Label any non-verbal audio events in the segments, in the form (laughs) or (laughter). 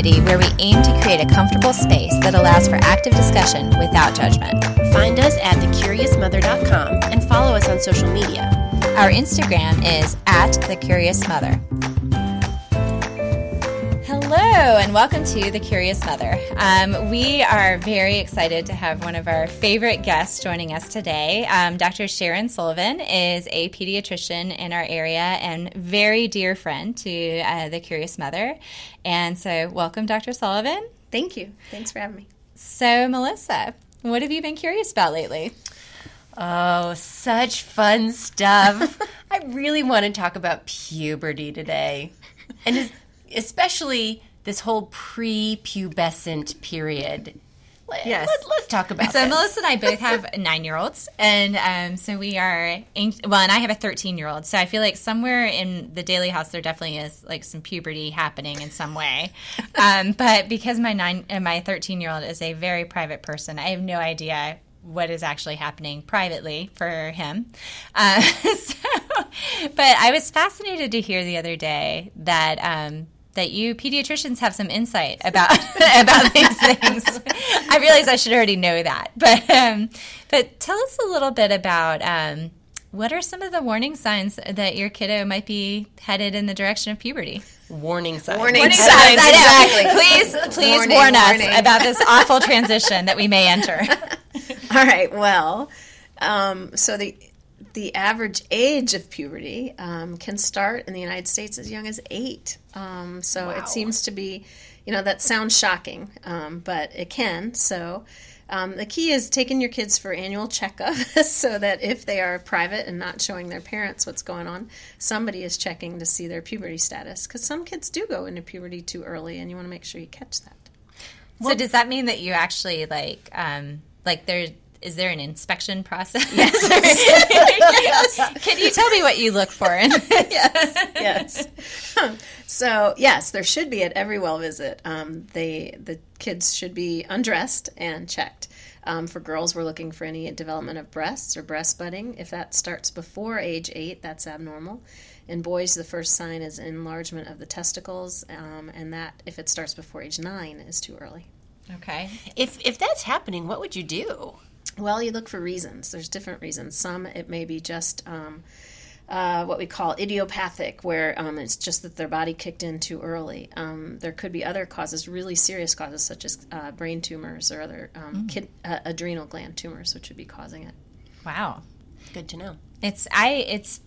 community where we aim to create a comfortable space that allows for active discussion without judgment. Find us at thecuriousmother.com and follow us on social media. Our Instagram is at The Curious Mother. Hello, and welcome to The Curious Mother. Um, we are very excited to have one of our favorite guests joining us today. Um, Dr. Sharon Sullivan is a pediatrician in our area and very dear friend to uh, The Curious Mother. And so, welcome, Dr. Sullivan. Thank you. Thanks for having me. So, Melissa, what have you been curious about lately? Oh, such fun stuff. (laughs) I really want to talk about puberty today. And especially this whole pre-pubescent period. Yes. Let, us talk about so this. Melissa and I both have (laughs) nine year olds, and um, so we are well, and I have a thirteen year old. So I feel like somewhere in the daily house there definitely is like some puberty happening in some way. (laughs) um, but because my nine and my thirteen year old is a very private person, I have no idea what is actually happening privately for him. Uh, (laughs) so, but I was fascinated to hear the other day that. Um, that you pediatricians have some insight about (laughs) about these things. I realize I should already know that, but um, but tell us a little bit about um, what are some of the warning signs that your kiddo might be headed in the direction of puberty. Warning signs. Warning, Warning signs. signs. Exactly. Please, please Warning, warn warning. us about this awful transition that we may enter. (laughs) All right. Well, um, so the the average age of puberty um, can start in the United States as young as eight. Um, so Wow. it seems to be, you know, that sounds shocking, um, but it can. So. Um, the key is taking your kids for annual checkups (laughs) so that if they are private and not showing their parents what's going on, somebody is checking to see their puberty status. Because some kids do go into puberty too early, and you want to make sure you catch that. so does that mean that you actually like um, like there is there an inspection process? Yes. (laughs) Can you tell me what you look for? In (laughs) yes. (laughs) so yes, there should be at every well visit. Um, they the kids should be undressed and checked. Um, for girls, we're looking for any development of breasts or breast budding. If that starts before age eight, that's abnormal. In boys, the first sign is enlargement of the testicles, um, and that if it starts before age nine is too early. okay. If if that's happening, what would you do? Well, you look for reasons. There's different reasons. Some it may be just um, uh, what we call idiopathic, where um, it's just that their body kicked in too early. Um, there could be other causes, really serious causes, such as uh, brain tumors or other um, kid, uh, adrenal gland tumors, which would be causing it. Wow. Good to know. It's I it's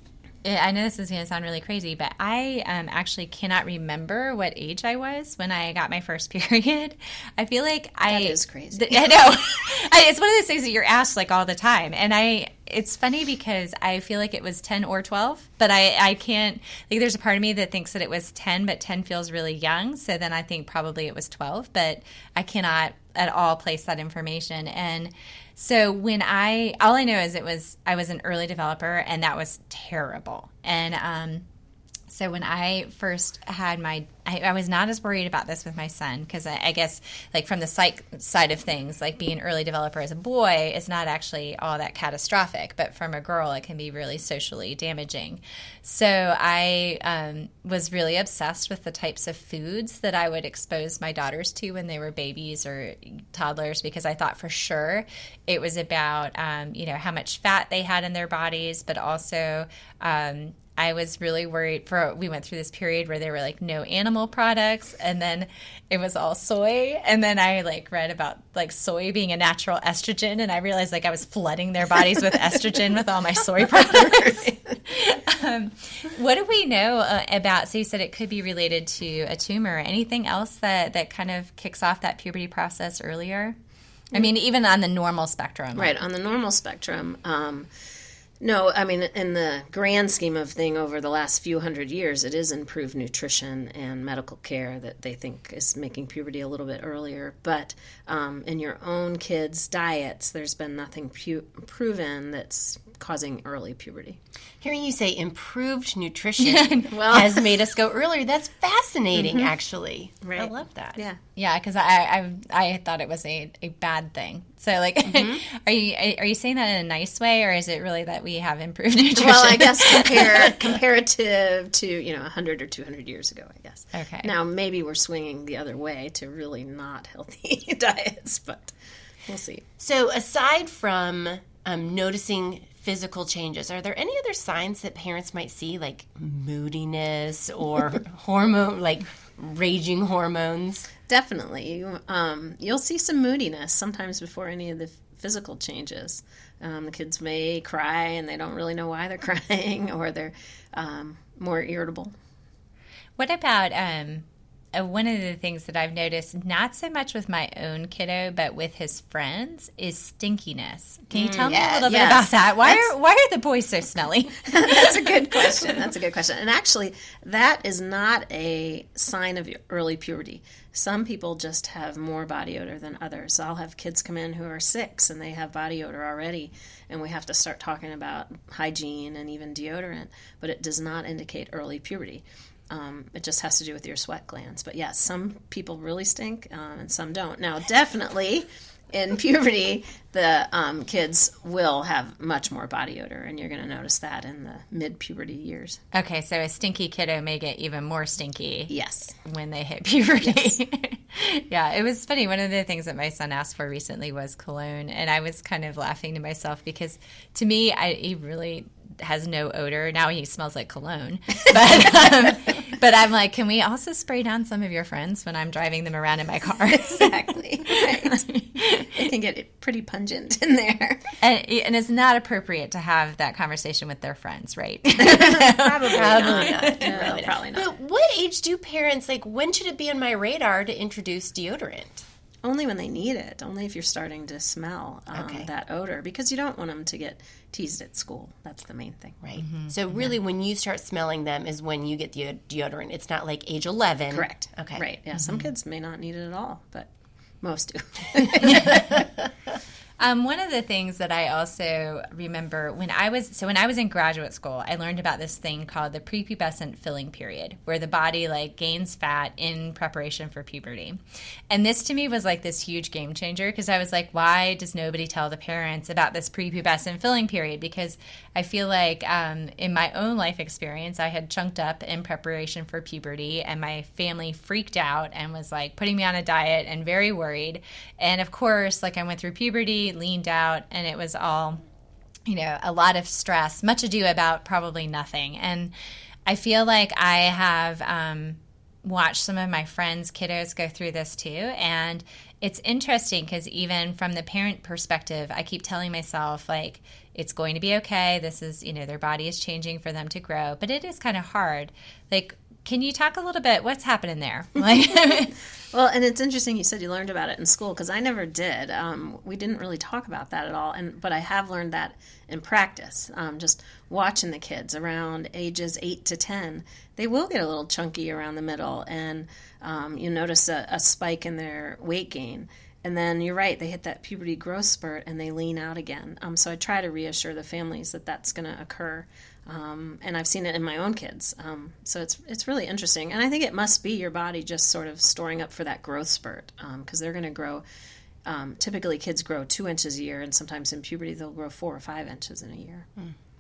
I know this is going to sound really crazy, but I um, actually cannot remember what age I was when I got my first (laughs) period. I feel like I That is crazy. th- I know. (laughs) I, it's one of those things that you're asked like all the time, and I. It's funny because I feel like it was ten or twelve, but I I can't. Like, there's a part of me that thinks that it was ten, but ten feels really young. So then I think probably it was twelve, but I cannot at all place that information and. So when I, all I know is it was I was an early developer, and that was terrible. And um, so when I first had my, I, I was not as worried about this with my son because I, I guess like from the psych side of things, like being an early developer as a boy is not actually all that catastrophic, but from a girl it can be really socially damaging. So I um, was really obsessed with the types of foods that I would expose my daughters to when they were babies or toddlers because I thought for sure it was about um, you know how much fat they had in their bodies, but also um, I was really worried for we went through this period where there were like no animal products and then it was all soy and then I like read about like soy being a natural estrogen and I realized like I was flooding their bodies with (laughs) estrogen with all my soy products. (laughs) um, what do we know uh, about so you said it could be related to a tumor anything else that that kind of kicks off that puberty process earlier? I mean even on the normal spectrum. Right on the normal spectrum. Um, no, I mean in the grand scheme of thing, over the last few hundred years, it is improved nutrition and medical care that they think is making puberty a little bit earlier. But um, in your own kids' diets, there's been nothing pu- proven that's causing early puberty. Hearing you say improved (laughs) nutrition Well- has made us go earlier. That's fascinating, actually. Right. I love that. Yeah. Yeah, because I, I I thought it was a, a bad thing. So like, (laughs) are you are you saying that in a nice way, or is it really that we have improved nutrition? (laughs) Well, I guess compare, comparative to you know 100 or 200 years ago, I guess. Okay. Now maybe we're swinging the other way to really not healthy diets, but we'll see. So, aside from um, noticing physical changes, are there any other signs that parents might see, like moodiness or (laughs) hormone, like raging hormones? Definitely, you, um, you'll see some moodiness sometimes before any of the physical changes. Um, the kids may cry and they don't really know why they're (laughs) crying, or they're um, more irritable. What about um, Uh, one of the things that I've noticed, not so much with my own kiddo, but with his friends, is stinkiness. Can you mm, tell me a little bit about that? Why That's- are why are the boys so smelly? (laughs) That's a good (laughs) question. That's a good question. And actually, that is not a sign of early puberty. Some people just have more body odor than others. I'll have kids come in who are six and they have body odor already, and we have to start talking about hygiene and even deodorant, but it does not indicate early puberty. Um, it just has to do with your sweat glands. But yes, some people really stink um, and some don't. Now, definitely in (laughs) puberty, the um, kids will have much more body odor, and you're going to notice that in the mid puberty years. okay, so a stinky kiddo may get even more stinky Yes. when they hit puberty. (laughs) yeah, it was funny. One of the things that my son asked for recently was cologne, and I was kind of laughing to myself because to me, I, he really has no odor. Now he smells like cologne, (laughs) but um, but I'm like, can we also spray down some of your friends when I'm driving them around in my car? (laughs) Exactly. Right. it can get pretty pungent in there. and, and it's not appropriate to have that conversation with their friends, right? Probably, (laughs) Probably not. not. No, Probably probably not. But what age do parents like? When should it be on my radar to introduce deodorant? Only when they need it. Only if you're starting to smell um, Okay. that odor, because you don't want them to get teased at school. That's the main thing. Right. So really, when you start smelling them is when you get the deodorant. It's not like age eleven. Correct. Okay. Right. Yeah. Some kids may not need it at all, but most do. (laughs) (laughs) (laughs) Um, one of the things that I also remember when I was so when I was in graduate school, I learned about this thing called the prepubescent filling period, where the body like gains fat in preparation for puberty. And this to me was like this huge game changer because I was like, why does nobody tell the parents about this prepubescent filling period? Because I feel like um, in my own life experience, I had chunked up in preparation for puberty, and my family freaked out and was like putting me on a diet and very worried. And of course, like I went through puberty, leaned out, and it was all, you know, a lot of stress, much ado about probably nothing. And I feel like I have um, watched some of my friends' kiddos go through this too. And it's interesting because even from the parent perspective, I keep telling myself, like, it's going to be okay. This is, you know, their body is changing for them to grow, but it is kind of hard. Like, can you talk a little bit? What's happening there? (laughs) (laughs) Well, and it's interesting you said you learned about it in school because I never did. Um, we didn't really talk about that at all, and but I have learned that in practice. Um, just watching the kids around ages eight to ten, they will get a little chunky around the middle, and um, you notice a, a spike in their weight gain. And then you're right, they hit that puberty growth spurt and they lean out again. Um, so I try to reassure the families that that's going to occur. Um, and I've seen it in my own kids. Um, so it's it's really interesting, and I think it must be your body just sort of storing up for that growth spurt because they're going to grow. Um, typically, kids grow two inches a year, and sometimes in puberty they'll grow four or five inches in a year.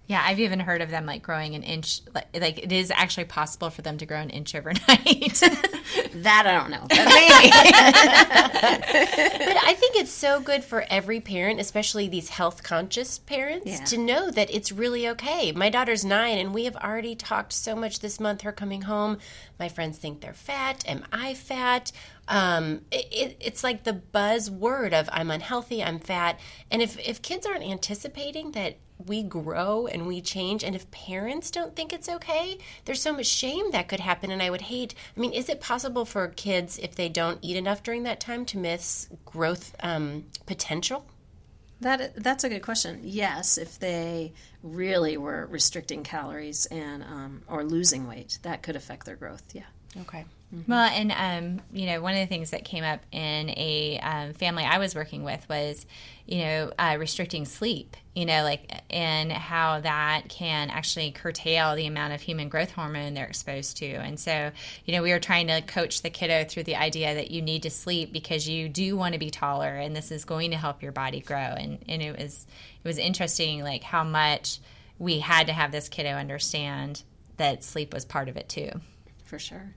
Yeah, I've even heard of them like growing an inch. Like, like it is actually possible for them to grow an inch overnight. (laughs) That I don't know, but (laughs) maybe. But I think it's so good for every parent, especially these health conscious parents, Yeah. to know that it's really okay. My daughter's nine, and we have already talked so much this month. Her coming home, my friends think they're fat. Am I fat? Um, it, it, it's like the buzzword of I'm unhealthy, I'm fat. And if, if kids aren't anticipating that we grow and we change, and if parents don't think it's okay, there's so much shame that could happen. And I would hate, I mean, is it possible for kids, if they don't eat enough during that time, to miss growth um, potential? That that's a good question. Yes, if they really were restricting calories and um, or losing weight. That could affect their growth. Yeah. Okay. Well, and um, you know, one of the things that came up in a um, family I was working with was, you know, uh, restricting sleep. You know, like and how that can actually curtail the amount of human growth hormone they're exposed to. And so, you know, we were trying to coach the kiddo through the idea that you need to sleep because you do want to be taller, and this is going to help your body grow. And and it was it was interesting, like how much we had to have this kiddo understand that sleep was part of it too. For sure.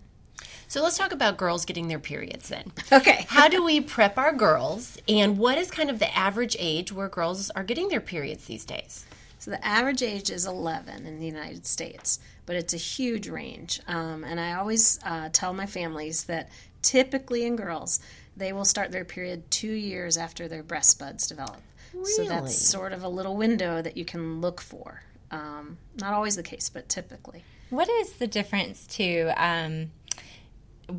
So let's talk about girls getting their periods then. Okay. (laughs) How do we prep our girls, and what is kind of the average age where girls are getting their periods these days? So the average age is 11 in the United States, but it's a huge range. Um, and I always uh, tell my families that typically in girls, they will start their period two years after their breast buds develop. Really? So that's sort of a little window that you can look for. Um, not always the case, but typically. What is the difference to um,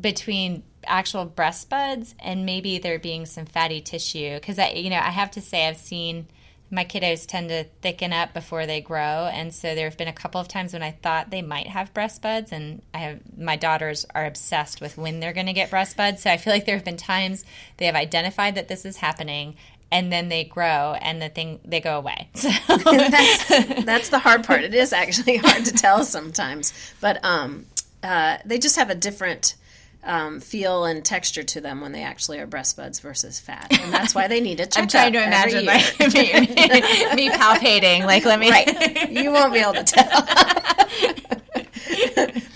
between actual breast buds and maybe there being some fatty tissue? Because I, you know, I have to say I've seen my kiddos tend to thicken up before they grow, and so there have been a couple of times when I thought they might have breast buds, and I have my daughters are obsessed with when they're going to get breast buds. So I feel like there have been times they have identified that this is happening. And then they grow, and the thing they go away. (laughs) So (laughs) that's, that's the hard part. It is actually hard to tell sometimes, but um, uh, they just have a different um, feel and texture to them when they actually are breast buds versus fat, and that's why they need a (laughs) checkup. I'm trying to imagine like (laughs) me, me palpating. Like, let me. right, you won't be able to tell. (laughs)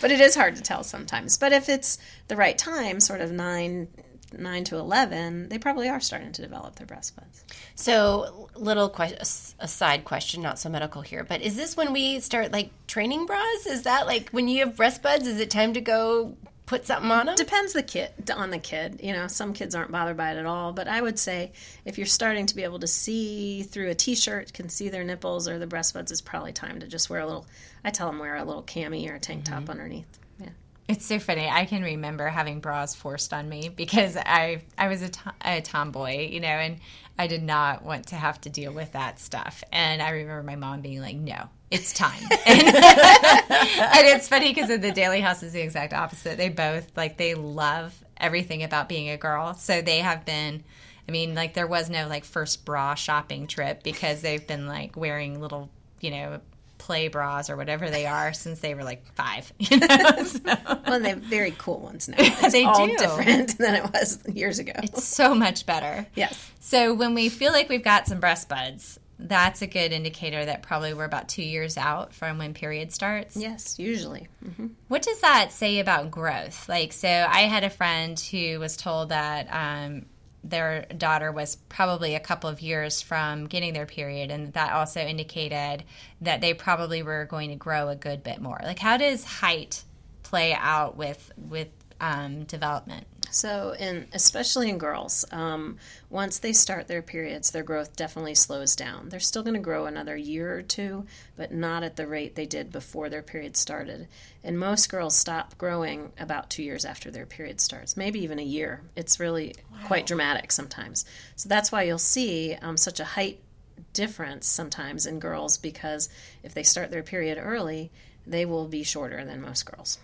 but it is hard to tell sometimes. But if it's the right time, sort of nine. 9 to 11 they probably are starting to develop their breast buds So, little que- a side question, not so medical here, but is this when we start like training bras? Is that like when you have breast buds? Is it time to go put something on them? depends the kid on the kid you know some kids aren't bothered by it at all but i would say if you're starting to be able to see through a t-shirt can see their nipples or the breast buds it's probably time to just wear a little i tell them wear a little cami or a tank mm-hmm. top underneath yeah It's so funny. I can remember having bras forced on me (laughs) because I I was a, to- a tomboy, you know, and I did not want to have to deal with that stuff. And I remember my mom being like, "No, it's time." (laughs) and, and it's funny because the Daily House is the exact opposite. They both like they love everything about being a girl, so they have been. I mean, like there was no like first bra shopping trip because they've been like wearing little, you know, play bras or whatever they are since they were like five. (laughs) You know, (laughs) so. well they have very cool ones now it's They all do. different than it was years ago It's so much better. yes So when we feel like we've got some breast buds, that's a good indicator that probably we're about two years out from when period starts. yes usually hmm What does that say about growth? Like, so I had a friend who was told that um, their daughter was probably a couple of years from getting their period, and that also indicated that they probably were going to grow a good bit more. Like, how does height play out with with um, development? So, in especially in girls, um, once they start their periods, their growth definitely slows down. They're still going to grow another year or two, but not at the rate they did before their period started. And most girls stop growing about two years after their period starts, maybe even a year. It's really quite dramatic sometimes. So that's why you'll see um, such a height difference sometimes in girls because if they start their period early, they will be shorter than most girls.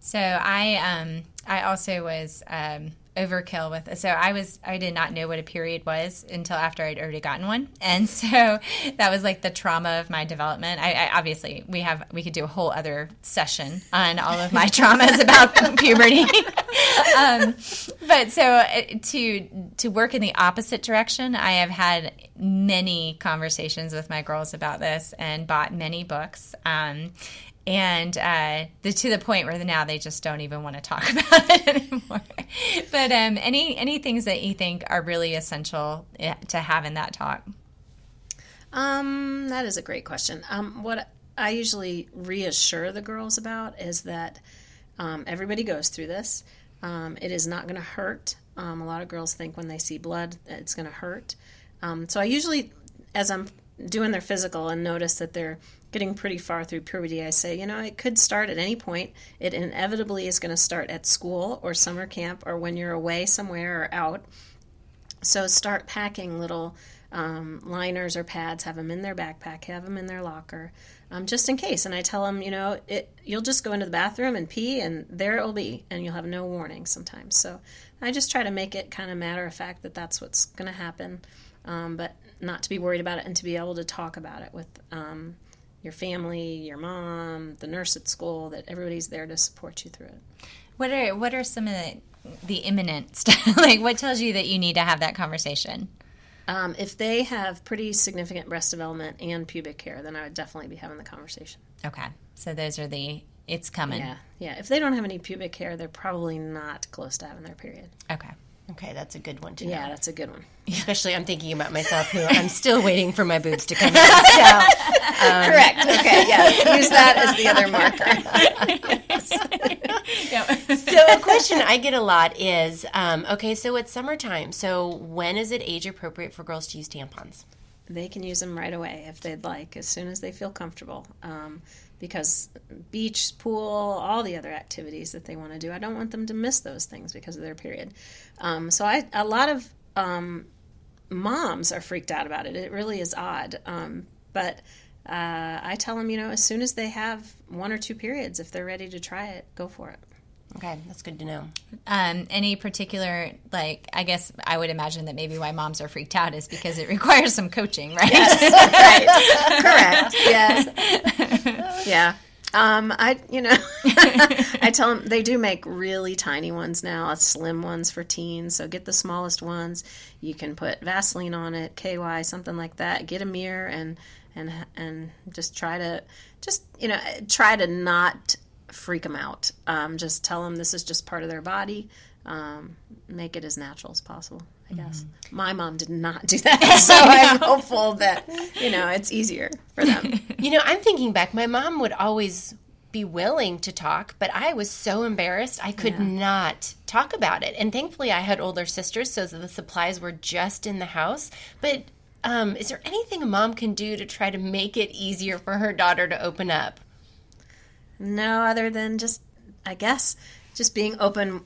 So I um I also was um overkill with so I was I did not know what a period was until after I'd already gotten one. And (laughs) so that was like the trauma of my development. I, I obviously we have we could do a whole other session on all of my (laughs) traumas about (laughs) puberty. Um, but so uh, to to work in the opposite direction I have had many conversations with my girls about this and bought many books. Um, and uh, the, to the point where now they just don't even want to talk (laughs) about it anymore. But um, any any things that you think are really essential eh, to have in that talk? Um, that is a great question. Um, what I usually reassure the girls about is that um, everybody goes through this. Um, it is not going to hurt. Um, a lot of girls think when they see blood it's going to hurt. So I usually, as I'm doing their physical and notice that they're getting pretty far through puberty, I say, you know, it could start at any point. It inevitably is going to start at school or summer camp or when you're away somewhere or out. So start packing little um, liners or pads, have them in their backpack, have them in their locker, um, just in case. And I tell them, you know, it you'll just go into the bathroom and pee, and there it will be, and you'll have no warning sometimes. So I just try to make it kind of matter of fact that that's what's going to happen, um, but not to be worried about it and to be able to talk about it with um, your family, your mom, the nurse at school, that everybody's there to support you through it. What are what are some of the the imminent (laughs) stuff? like what tells you that you need to have that conversation? Um, if they have pretty significant breast development and pubic hair, then I would definitely be having the conversation. Okay, so those are the it's coming. Yeah, yeah. If they don't have any pubic hair, they're probably not close to having their period. Okay. Okay, that's a good one to know. Yeah, that's a good one. (laughs) Especially, I'm thinking about myself, who I'm still waiting for my boobs to come (laughs) out. So, um, Correct. Okay. Yeah. Use that as the other marker. (laughs) so a question I get a lot is, um, okay, so it's summertime. So when is it age appropriate for girls to use tampons? They can use them right away if they'd like, as soon as they feel comfortable. Um, because beach, pool, all the other activities that they want to do, I don't want them to miss those things because of their period. Um, so I, a lot of um, moms are freaked out about it. It really is odd. Um, but uh, I tell them, you know, as soon as they have one or two periods, if they're ready to try it, go for it. Okay, that's good to know. Um, any particular, like, I guess I would imagine that maybe why moms are freaked out is because it (laughs) requires some coaching, right? (laughs) right. Correct. (laughs) Yes. (laughs) yeah. Um, I, you know, (laughs) I tell them they do make really tiny ones now, slim ones for teens. So get the smallest ones. You can put Vaseline on it, KY, something like that. Get a mirror and and and just try to just you know try to not freak them out. Um, just tell them this is just part of their body. Um, make it as natural as possible. I guess mm-hmm. my mom did not do (laughs) that, so I'm hopeful that you know it's easier for them. (laughs) you know, I'm thinking back. My mom would always be willing to talk, but I was so embarrassed I could yeah. not talk about it. And thankfully, I had older sisters, so the supplies were just in the house. But um, is there anything a mom can do to try to make it easier for her daughter to open up? No, other than just, I guess, just being open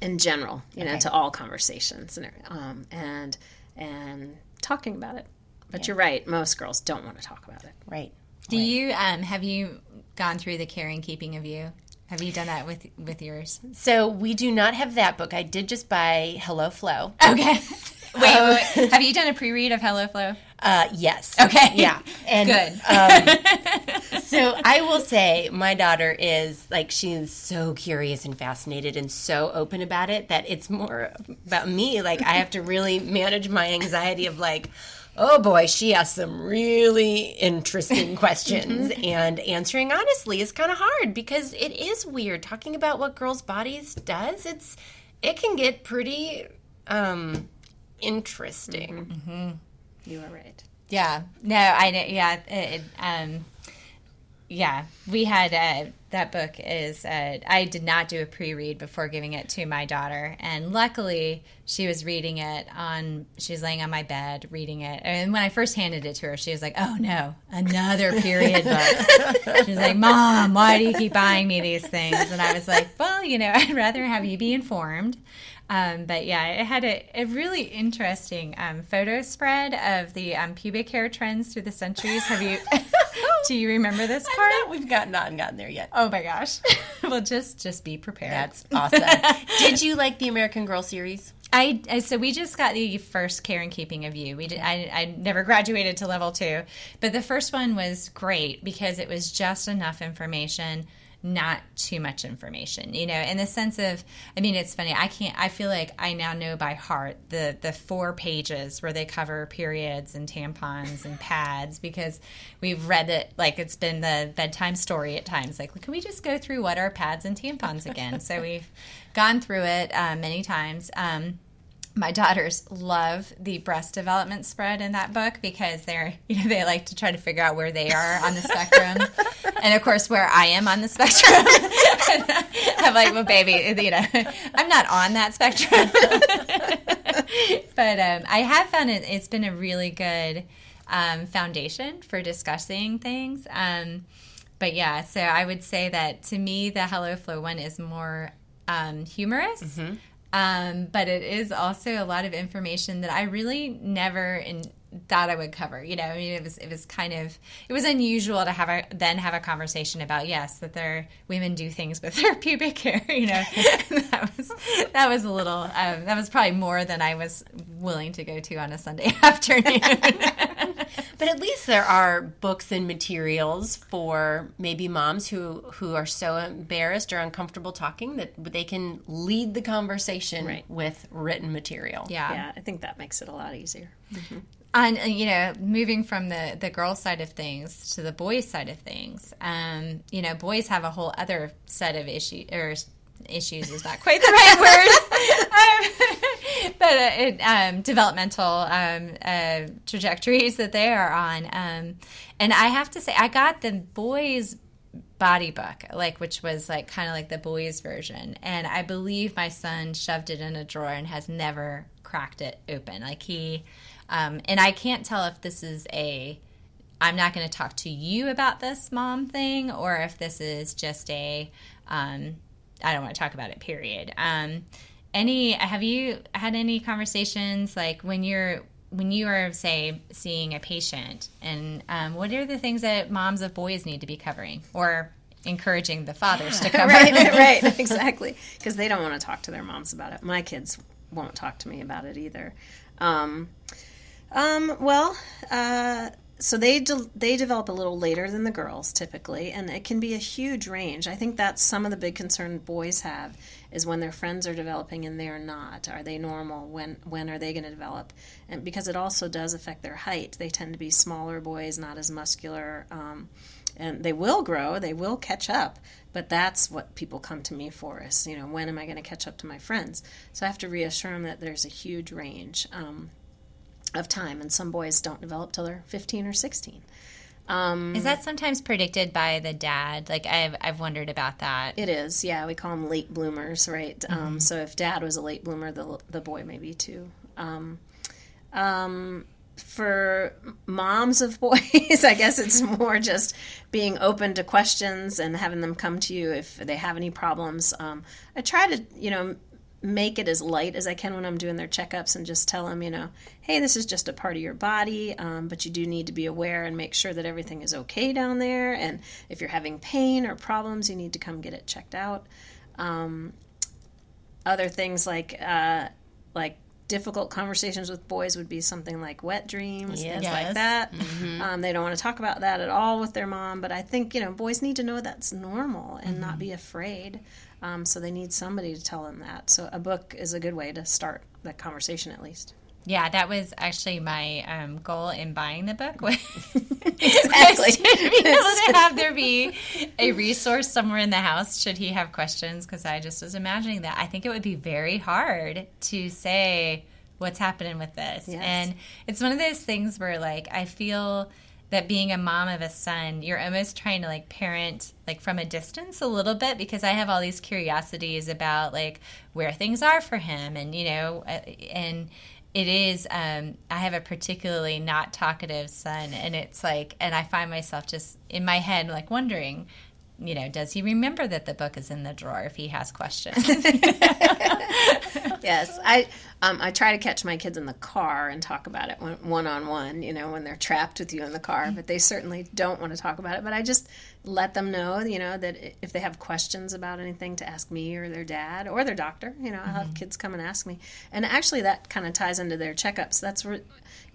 in general, you okay. know, to all conversations and um, and and talking about it. But yeah. you're right; most girls don't want to talk about it. Right. Do right. you um, have you gone through the Care and Keeping of you? Have you done that with with yours? So we do not have that book. I did just buy HelloFlo. Okay. (laughs) wait, um, wait, wait, have you done a pre-read of HelloFlo? Uh, yes. Okay. Yeah. And, Good. Um, (laughs) so I will say, my daughter is like she's so curious and fascinated and so open about it that it's more about me. Like I have to really manage my anxiety of like. Oh boy, she asks some really interesting (laughs) questions, mm-hmm. and answering honestly is kind of hard because it is weird talking about what girls' bodies does. It's it can get pretty um, interesting. Mm-hmm. Mm-hmm. You are right. Yeah. No, I know. Yeah. It, um, yeah. We had uh, that book is, uh, I did not do a pre read before giving it to my daughter. And luckily, she was reading it on, she was laying on my bed reading it. And when I first handed it to her, she was like, oh no, another period book. (laughs) she was like, Mom, why do you keep buying me these things? And I was like, well, you know, I'd rather have you be informed. Um, but yeah, it had a, a really interesting um, photo spread of the um, pubic hair trends through the centuries. Have you? (laughs) (laughs) do you remember this part? Not, we've got not gotten there yet. Oh my gosh! (laughs) well, just just be prepared. That's awesome. Did you like the American Girl series? I, I, so we just got the first care and keeping of you. We did. I, I never graduated to level two, but the first one was great because it was just enough information not too much information you know in the sense of i mean it's funny i can't i feel like i now know by heart the the four pages where they cover periods and tampons and (laughs) pads because we've read it like it's been the bedtime story at times like can we just go through what are pads and tampons again? So (laughs) we've gone through it uh, many times um, my daughters love the breast development spread in that book because they're (laughs) you know they like to try to figure out where they are on the spectrum. (laughs) And of course where i am on the spectrum. (laughs) I'm like well baby you know i'm not on that spectrum. But um, i have found it it's been a really good um, foundation for discussing things. Um, but yeah so i would say that to me the HelloFlo one is more um, humorous mm-hmm um, but it is also a lot of information that I really never in, thought I would cover. You know, I mean, it was it was kind of it was unusual to have a then have a conversation about yes that their women do things with (laughs) their pubic hair. You know, (laughs) (laughs) that was that was a little um, that was probably more than I was willing to go to on a Sunday afternoon. but at least there are books and materials for maybe moms who who are so embarrassed or uncomfortable talking that they can lead the conversation Right. with written material. yeah. yeah, I think that makes it a lot easier. On uh, you know moving from the the girl side of things to the boys side of things um you know boys have a whole other set of issues or issues is not quite the right (laughs) word. Um, (laughs) but uh, it, um, developmental um, uh, trajectories that they are on. Um, and i have to say i got the boys body book like which was like kind of like the boys version. And i believe my son shoved it in a drawer and has never cracked it open. Like he um, and i can't tell if this is a i'm not going to talk to you about this mom thing or if this is just a um, i don't want to talk about it period um, any have you had any conversations like when you're when you are say seeing a patient and um, what are the things that moms of boys need to be covering or encouraging the fathers to (laughs) cover right, (laughs) right, (laughs) exactly. Because they don't want to talk to their moms about it. My kids won't talk to me about it either. Um, um, well, uh, so they de- they develop a little later than the girls typically, and it can be a huge range. I think that's some of the big concern boys have is when their friends are developing and they're not. Are they normal? When when are they going to develop? And because it also does affect their height, they tend to be smaller boys, not as muscular. Um, and they will grow they will catch up but that's what people come to me for is you know when am i going to catch up to my friends so i have to reassure them that there's a huge range um, of time and some boys don't develop till they're 15 or 16 is that sometimes predicted by the dad? Like i've, I've wondered about that. It is yeah we call them late bloomers right? Um, so if dad was a late bloomer the, the boy may be too. Um, um, for moms of boys, (laughs) I guess it's more just being open to questions and having them come to you if they have any problems. Um, I try to, you know, make it as light as I can when I'm doing their checkups and just tell them, you know, hey, this is just a part of your body, um, but you do need to be aware and make sure that everything is okay down there. And if you're having pain or problems, you need to come get it checked out. Um, other things like, uh, like difficult conversations with boys would be something like wet dreams, Yes. things Yes. like that. Um, they don't want to talk about that at all with their mom, but I think you know boys need to know that's normal and not be afraid. Um, so they need somebody to tell them that. So a book is a good way to start that conversation at least. Yeah, that was actually my um, goal in buying the book. Was (laughs) Exactly. (laughs) was to be able to have there be a resource somewhere in the house should he have questions. Because I just was imagining that. I think it would be very hard to say what's happening with this, Yes. and it's one of those things where like I feel that being a mom of a son, you're almost trying to like parent like from a distance a little bit because I have all these curiosities about like where things are for him and you know uh, and it is um, I have a particularly not talkative son and it's like and I find myself just in my head like wondering you know does he remember that the book is in the drawer if he has questions? (laughs) Yes, I um, I try to catch my kids in the car and talk about it one on one. You know, when they're trapped with you in the car, but they certainly don't want to talk about it. But I just let them know, you know, that if they have questions about anything, to ask me or their dad or their doctor. You know, I'll have kids come and ask me, and actually that kind of ties into their checkups. That's re-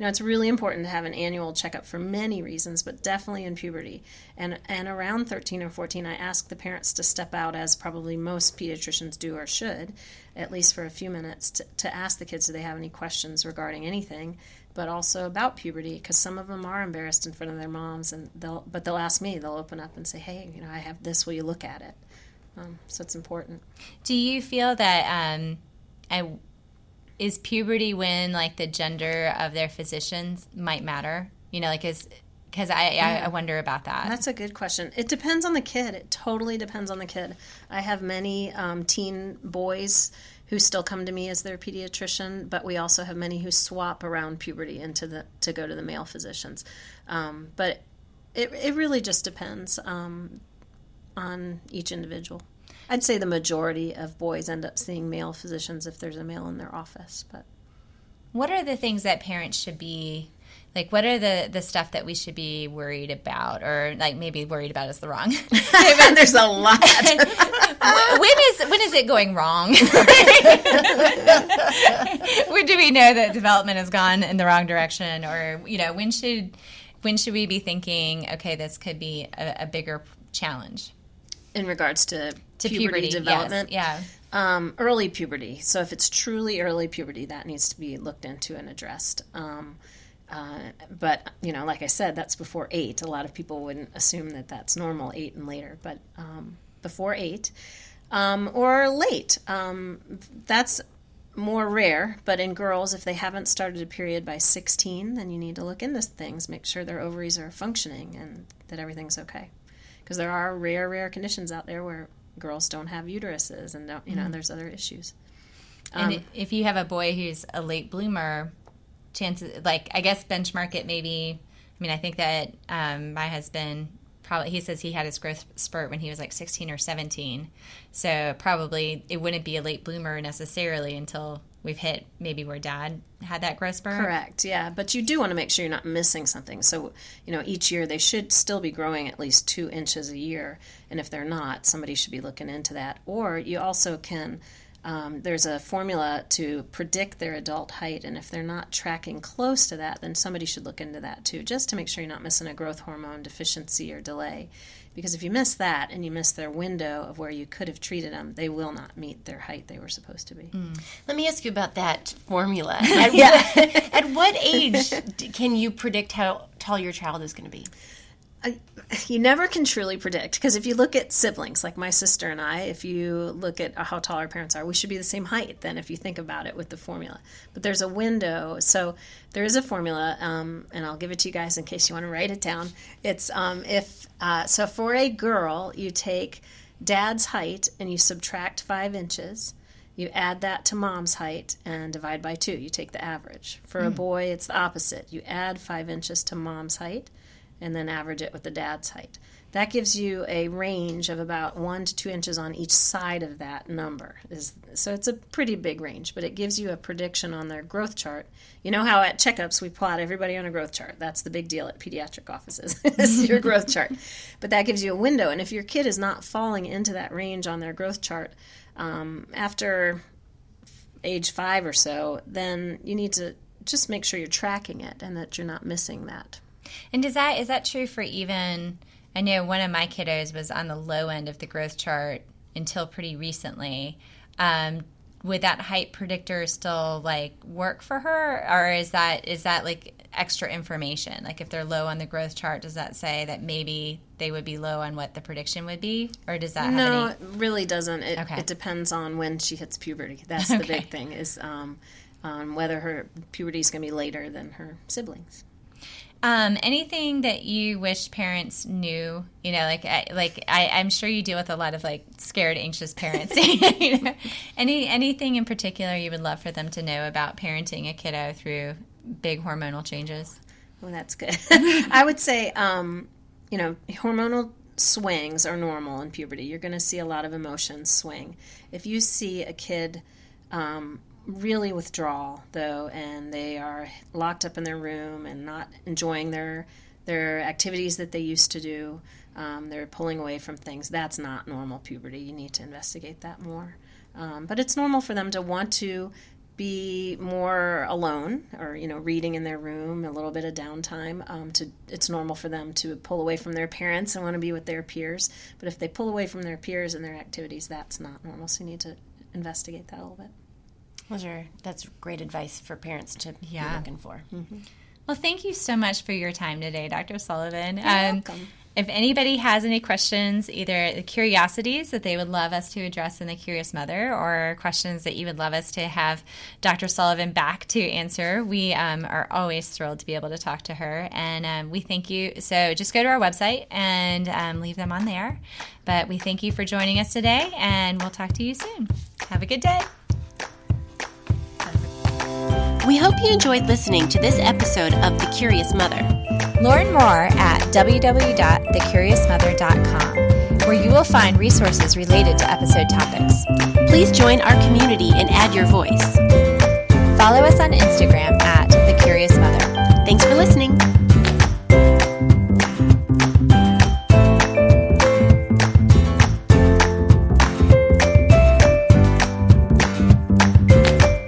know, it's really important to have an annual checkup for many reasons, but definitely in puberty. And and around 13 or 14, I ask the parents to step out, as probably most pediatricians do or should, at least for a few minutes, to, to ask the kids do they have any questions regarding anything, but also about puberty, because some of them are embarrassed in front of their moms, and they'll but they'll ask me. They'll open up and say, "Hey, you know, I have this. Will you look at it?" Um, so it's important. Do you feel that um, I, is puberty when like the gender of their physicians might matter? You know, like is because I, I I wonder about that. That's a good question. It depends on the kid. It totally depends on the kid. I have many um, teen boys who still come to me as their pediatrician, but we also have many who swap around puberty into the to go to the male physicians. Um, but it it really just depends um, on each individual. I'd say the majority of boys end up seeing male physicians if there's a male in their office, but What are the things that parents should be like what are the the stuff that we should be worried about or like maybe worried about is the wrong. (laughs) (laughs) There's a lot. (laughs) when is when is it going wrong? When do we know that development has gone in the wrong direction or you know when should when should we be thinking okay this could be a, a bigger challenge In regards to, to puberty, puberty, yes, development, yeah Um, early puberty. So if it's truly early puberty, that needs to be looked into and addressed. Um, uh, but you know, like I said, that's before eight. A lot of people wouldn't assume that that's normal, eight and later, but um, before eight um, or late, um, that's more rare. But in girls, if they haven't started a period by 16, then you need to look into things, make sure their ovaries are functioning and that everything's okay. Because there are rare, rare conditions out there where girls don't have uteruses and don't, you know, there's other issues. and i if you have a boy who's a late bloomer chances like i guess benchmark it maybe i mean i think that um, my husband probably he says he had his growth spurt when he was like 16 or 17 so probably it wouldn't be a late bloomer necessarily until we've hit maybe where dad had that growth spurt Correct, yeah. But you do want to make sure you're not missing something. So, you know, each year they should still be growing at least two inches a year. And if they're not, somebody should be looking into that. Or you also can, um, there's a formula to predict their adult height. And if they're not tracking close to that, then somebody should look into that too, just to make sure you're not missing a growth hormone deficiency or delay. Because if you miss that and you miss their window of where you could have treated them, they will not meet their height they were supposed to be. Let me ask you about that formula. (laughs) At, what, at what age can you predict how tall your child is going to be? You never can truly predict because if you look at siblings like my sister and i if you look at how tall our parents are we should be the same height then if you think about it with the formula but there's a window so there is a formula um, and i'll give it to you guys in case you want to write it down it's um, if uh, so for a girl you take dad's height and you subtract five inches you add that to mom's height and divide by two. You take the average. For a boy, it's the opposite. You add five inches to mom's height and then average it with the dad's height. That gives you a range of about one to two inches on each side of that number. Is so it's a pretty big range, but it gives you a prediction on their growth chart. You know how at checkups we plot everybody on a growth chart. That's the big deal at pediatric offices. (laughs) is your (laughs) growth chart, but that gives you a window. And if your kid is not falling into that range on their growth chart um, after age five or so, then you need to just make sure you're tracking it and that you're not missing that. And does that is that true for even? I know one of my kiddos was on the low end of the growth chart until pretty recently. Um, would that height predictor still like work for her, or is that is that like extra information? Like if they're low on the growth chart, does that say that maybe they would be low on what the prediction would be, or does that No, have any? it really doesn't. It, Okay. it depends on when she hits puberty. That's the (laughs) Okay. big thing is um, on whether her puberty is going to be later than her siblings. Um, anything that you wish parents knew, you know, like I, like I, I'm sure you deal with a lot of like scared, anxious parents. (laughs) Any anything in particular you would love for them to know about parenting a kiddo through big hormonal changes? Well, that's good. (laughs) I would say, um, you know, hormonal swings are normal in puberty. You're going to see a lot of emotions swing. If you see a kid um, really withdrawal, though, and they are locked up in their room and not enjoying their their activities that they used to do, um, they're pulling away from things. That's not normal puberty. You need to investigate that more. Um, but it's normal for them to want to be more alone or you know reading in their room a little bit of downtime um, to it's normal for them to pull away from their parents and want to be with their peers but if they pull away from their peers and their activities that's not normal so you need to investigate that a little bit Those are that's great advice for parents to Yeah. be looking for. Well, thank you so much for your time today, Dr. Sullivan. Um, welcome. If anybody has any questions, either the curiosities that they would love us to address in the Curious Mother, or questions that you would love us to have Dr. Sullivan back to answer, we um, are always thrilled to be able to talk to her. And um, we thank you. So just go to our website and um, leave them on there. But we thank you for joining us today, and we'll talk to you soon. Have a good day. We hope you enjoyed listening to this episode of The Curious Mother. Learn more at www.thecuriousmother.com, where you will find resources related to episode topics. Please join our community and add your voice. Follow us on Instagram at The Curious Mother. Thanks for listening.